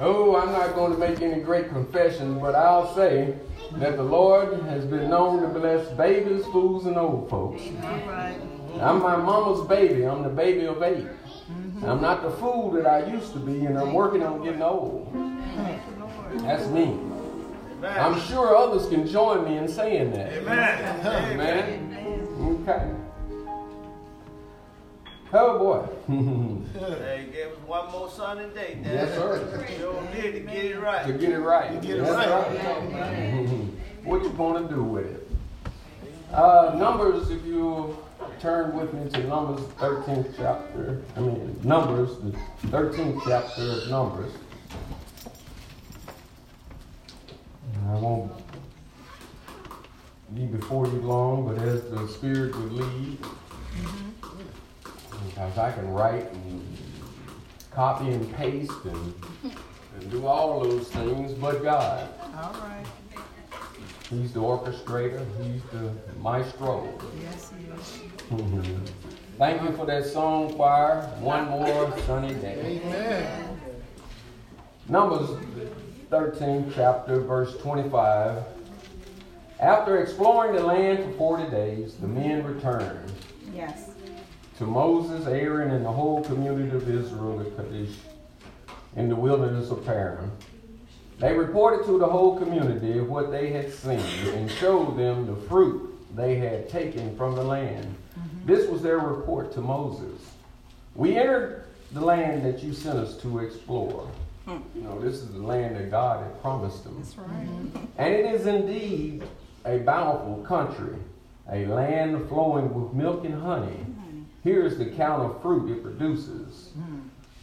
Oh, I'm not going to make any great confession, but I'll say that the Lord has been known to bless babies, fools, and old folks. All right. I'm my mama's baby. I'm the baby of 8 I'm not the fool that I used to be, and I'm working on getting old. Thank you, Lord. That's me. I'm sure others can join me in saying that. Amen. Amen. Amen. Okay. Oh boy. Hey, he gave us one more sunny day, Dad. yes, sir. Sure did to get it To get it right. To get it That's right. what you gonna do with it? Uh, Numbers, if you turn with me to Numbers 13th chapter, I mean Numbers, the 13th chapter of Numbers. I won't be before you long, but as the Spirit would lead, because I can write and copy and paste and, and do all those things, but God. All right. He's the orchestrator. He's the maestro. Yes, he is. Mm-hmm. Thank you for that song, choir. One more sunny day. Amen. Numbers 13, chapter, verse 25. After exploring the land for 40 days, the men returned Yes. To Moses, Aaron, and the whole community of Israel at Kadesh in the wilderness of Paran. They reported to the whole community what they had seen and showed them the fruit they had taken from the land. Mm-hmm. This was their report to Moses. We entered the land that you sent us to explore. Hmm. You know, this is the land that God had promised them. That's right. Mm-hmm. And it is indeed a bountiful country, a land flowing with milk and honey. Here is the count of fruit it produces. Hmm.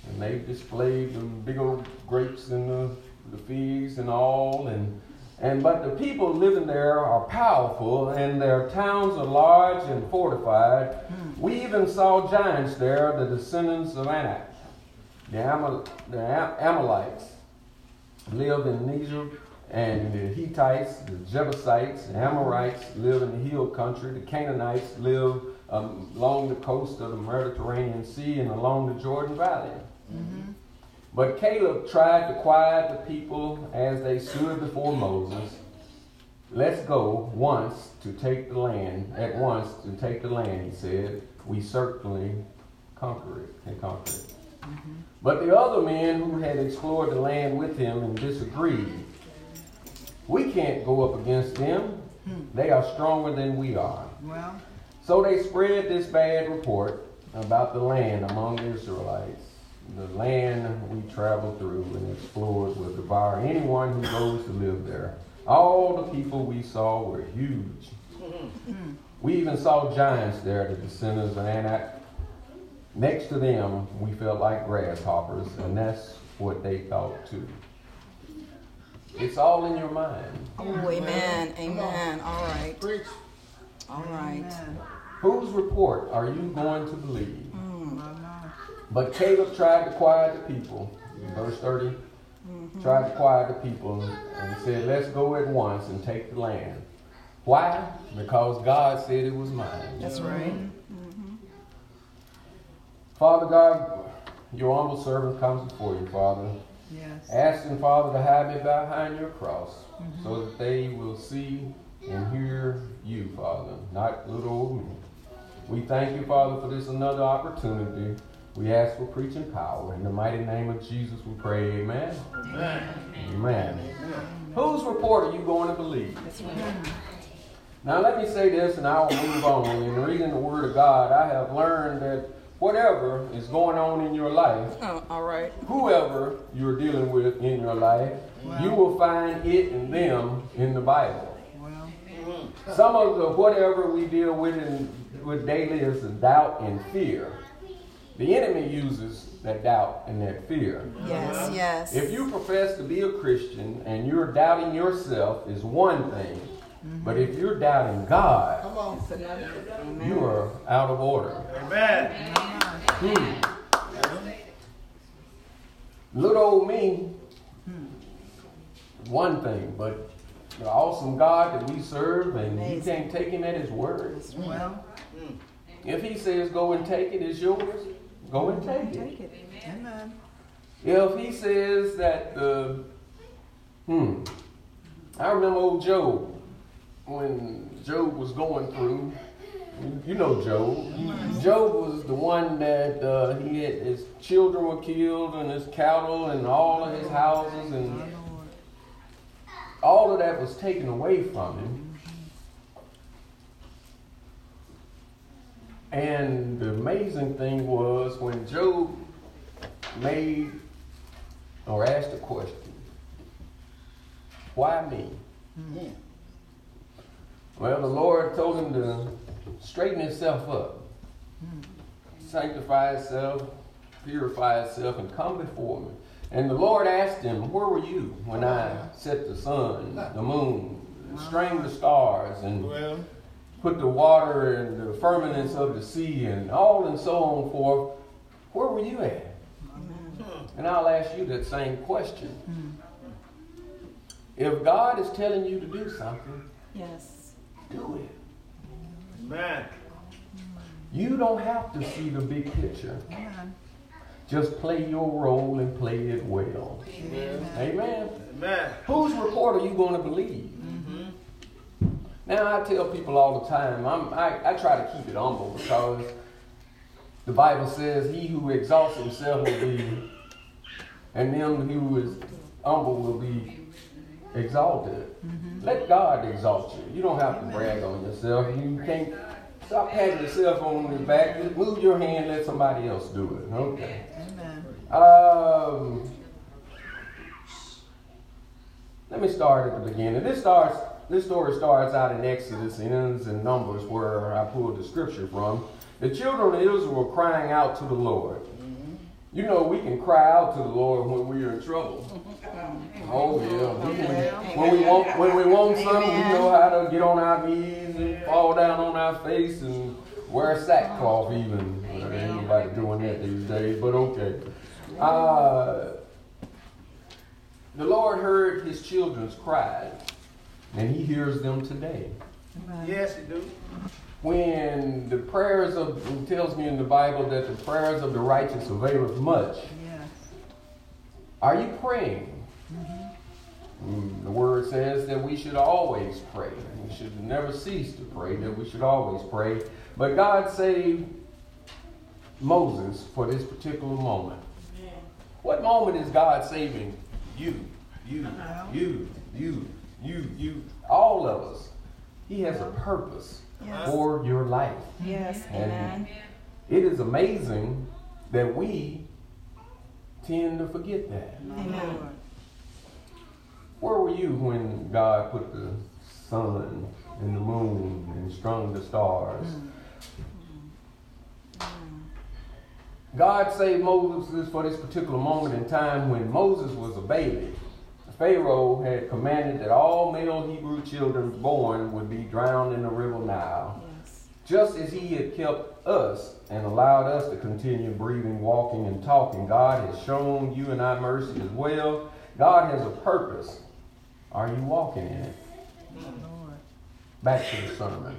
And they've displayed the big old grapes and the, the figs and all. And, and but the people living there are powerful, and their towns are large and fortified. Hmm. We even saw giants there, the descendants of Anak. The, Amal, the Am- Amalekites lived in Negev, and the Hittites, the Jebusites, the Amorites live in the hill country. The Canaanites live um, along the coast of the Mediterranean Sea and along the Jordan Valley. But Caleb tried to quiet the people as they stood before Moses. Let's go once to take the land, at once to take the land, he said. We certainly conquer it, can conquer it. But the other men who had explored the land with him and disagreed, we can't go up against them. Hmm. They are stronger than we are. Well, So they spread this bad report about the land among the Israelites. The land we traveled through and explored will devour anyone who goes to live there. All the people we saw were huge. Hmm. We even saw giants there, the descendants of Anak. Next to them, we felt like grasshoppers, and that's what they thought too. It's all in your mind. Oh, amen. Amen. All right. Preach. All right. amen. Whose report are you going to believe? My, my. But Caleb tried to quiet the people. In verse 30, mm-hmm. tried to quiet the people and said, Let's go at once and take the land. Why? Because God said it was mine. That's right. Mm-hmm. Mm-hmm. Father God, your humble servant comes before you, Father, Yes. asking, Father, to hide me behind your cross mm-hmm. so that they will see and hear you, Father, not little old me. We thank you, Father, for this another opportunity. We ask for preaching power. In the mighty name of Jesus, we pray, Amen. amen. Amen. Whose report are you going to believe? Now, let me say this and I'll move on. In reading the Word of God, I have learned that whatever is going on in your life, Oh, all right. whoever you're dealing with in your life, you will find it and them in the Bible. Well, mm-hmm. Some of the whatever we deal with in, with daily is the doubt and fear. The enemy uses that doubt and that fear. Yes, yes. If you profess to be a Christian and you're doubting yourself is one thing, mm-hmm. but if you're doubting God, Come on. You are out of order. Amen. Hmm. Little old me, one thing, but the awesome God that we serve, and you can't take him at his word. well, If he says go and take it, it's yours. Go and take it. take it. Amen. If he says that the, hmm, I remember old Job, when Job was going through, you- know Job. Job was the one that uh, he had, his children were killed and his cattle and all of his houses and all of that was taken away from him. And the amazing thing was when Job made or asked a question, why me? Well, the Lord told him to straighten itself up, hmm. sanctify itself, purify itself, and come before me. And the Lord asked him, Where were you when I uh-huh. set the sun, uh-huh. the moon, uh-huh. strained the stars, and put the water and the firmaments of the sea, and all and so on forth? Where were you at? And I'll ask you that same question. Hmm. If God is telling you to do something, Yes. do it. Man. You don't have to see the big picture. Amen. Just play your role and play it well. Amen. Amen. Amen. Whose report are you going to believe? Mm-hmm. Now I tell people all the time, I'm, I, I try to keep it humble because the Bible says, "He who exalts himself will be, and them who is humble will be exalted." Let God exalt you. You don't have to brag on yourself. You can't stop patting yourself on the back. Just move your hand. Let somebody else do it. Okay. Amen. Um, let me start at the beginning. This starts. This story starts out in Exodus and ends in Numbers, where I pulled the scripture from. The children of Israel were crying out to the Lord. You know, we can cry out to the Lord when we are in trouble. Oh yeah, we can, when we want when we want something, we know how to get on our knees and fall down on our face and wear sackcloth. Even there ain't nobody doing that these days, but okay. Uh, the Lord heard His children's cry, and He hears them today. Yes, he do. When the prayers of it tells me in the Bible that the prayers of the righteous availeth much. Yes. Are you praying? Mm, The word says that we should always pray. We should never cease to pray, that we should always pray. But God saved Moses for this particular moment. What moment is God saving you, you, you, you, you, you, all of us? He has a purpose Yes. for your life. Yes. And Amen. it is amazing that we tend to forget that. Amen. Where were you when God put the sun and the moon and strung the stars? Mm. God saved Moses for this particular moment in time when Moses was a baby. Pharaoh had commanded that all male Hebrew children born would be drowned in the river Nile. Yes. Just as he had kept us and allowed us to continue breathing, walking, and talking, God has shown you and I mercy as well. God has a purpose. Are you walking in it? Back to the sermon.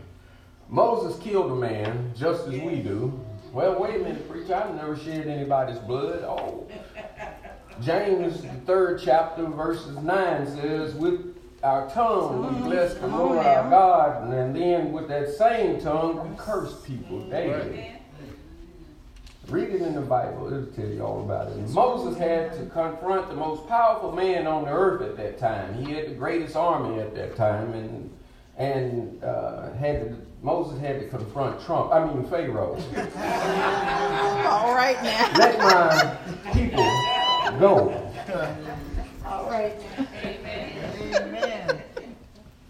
Moses killed a man just as we do. Well, wait a minute, preacher. I've never shed anybody's blood. Oh. James, the third chapter, verses 9 says, With our tongue we bless the Lord our God, and then with that same tongue we curse people daily. Read it in the Bible, it'll tell you all about it. Moses had to confront the most powerful man on the earth at that time. He had the greatest army at that time, and and uh, had to, Moses had to confront Trump. I mean Pharaoh. All right now. Let my people go. All right. Amen.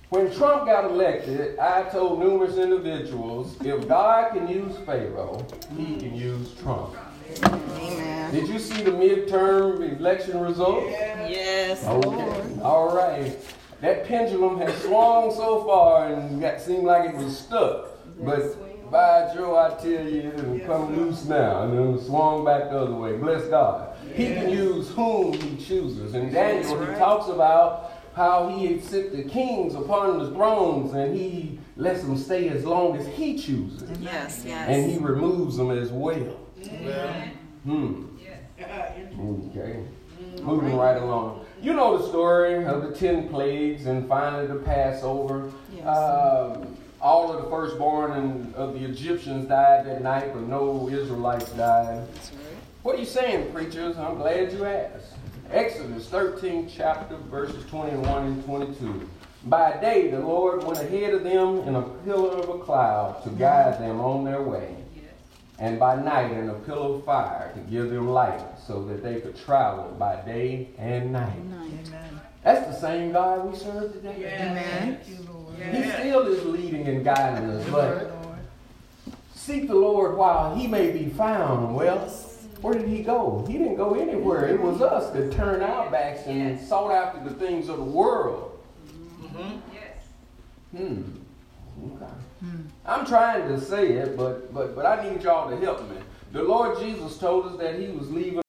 When Trump got elected, I told numerous individuals, if God can use Pharaoh, he can use Trump. Amen. Did you see the midterm election results? Yes. Okay. All right. That pendulum has swung so far and got seemed like it was stuck. But by Joe, I tell you, it'll come loose now and it'll swung back the other way. Bless God. He can use whom he chooses. And Daniel, he talks about how he had set the kings upon the thrones and he lets them stay as long as he chooses. Yes. Yes. And he removes them as well. Well, Hmm. Okay. moving right along. You know the story of the ten plagues and finally the Passover. Yes. Um, all of the firstborn and of the Egyptians died that night, but no Israelites died. That's right. What are you saying, preachers? I'm glad you asked. Exodus 13, chapter verses 21 and 22. By day, the Lord went ahead of them in a pillar of a cloud to guide them on their way, and by night in a pillar of fire to give them light, so that they could travel by day and night. Night. Amen. That's the same God we serve today. Amen. Thank you, He still is leading and guiding us, but seek the Lord while he may be found. Well, where did he go? He didn't go anywhere. It was us that turned our backs and sought after the things of the world. Mm-hmm. yes Okay. Hmm. I'm trying to say it, but but but I need y'all to help me. The Lord Jesus told us that he was leaving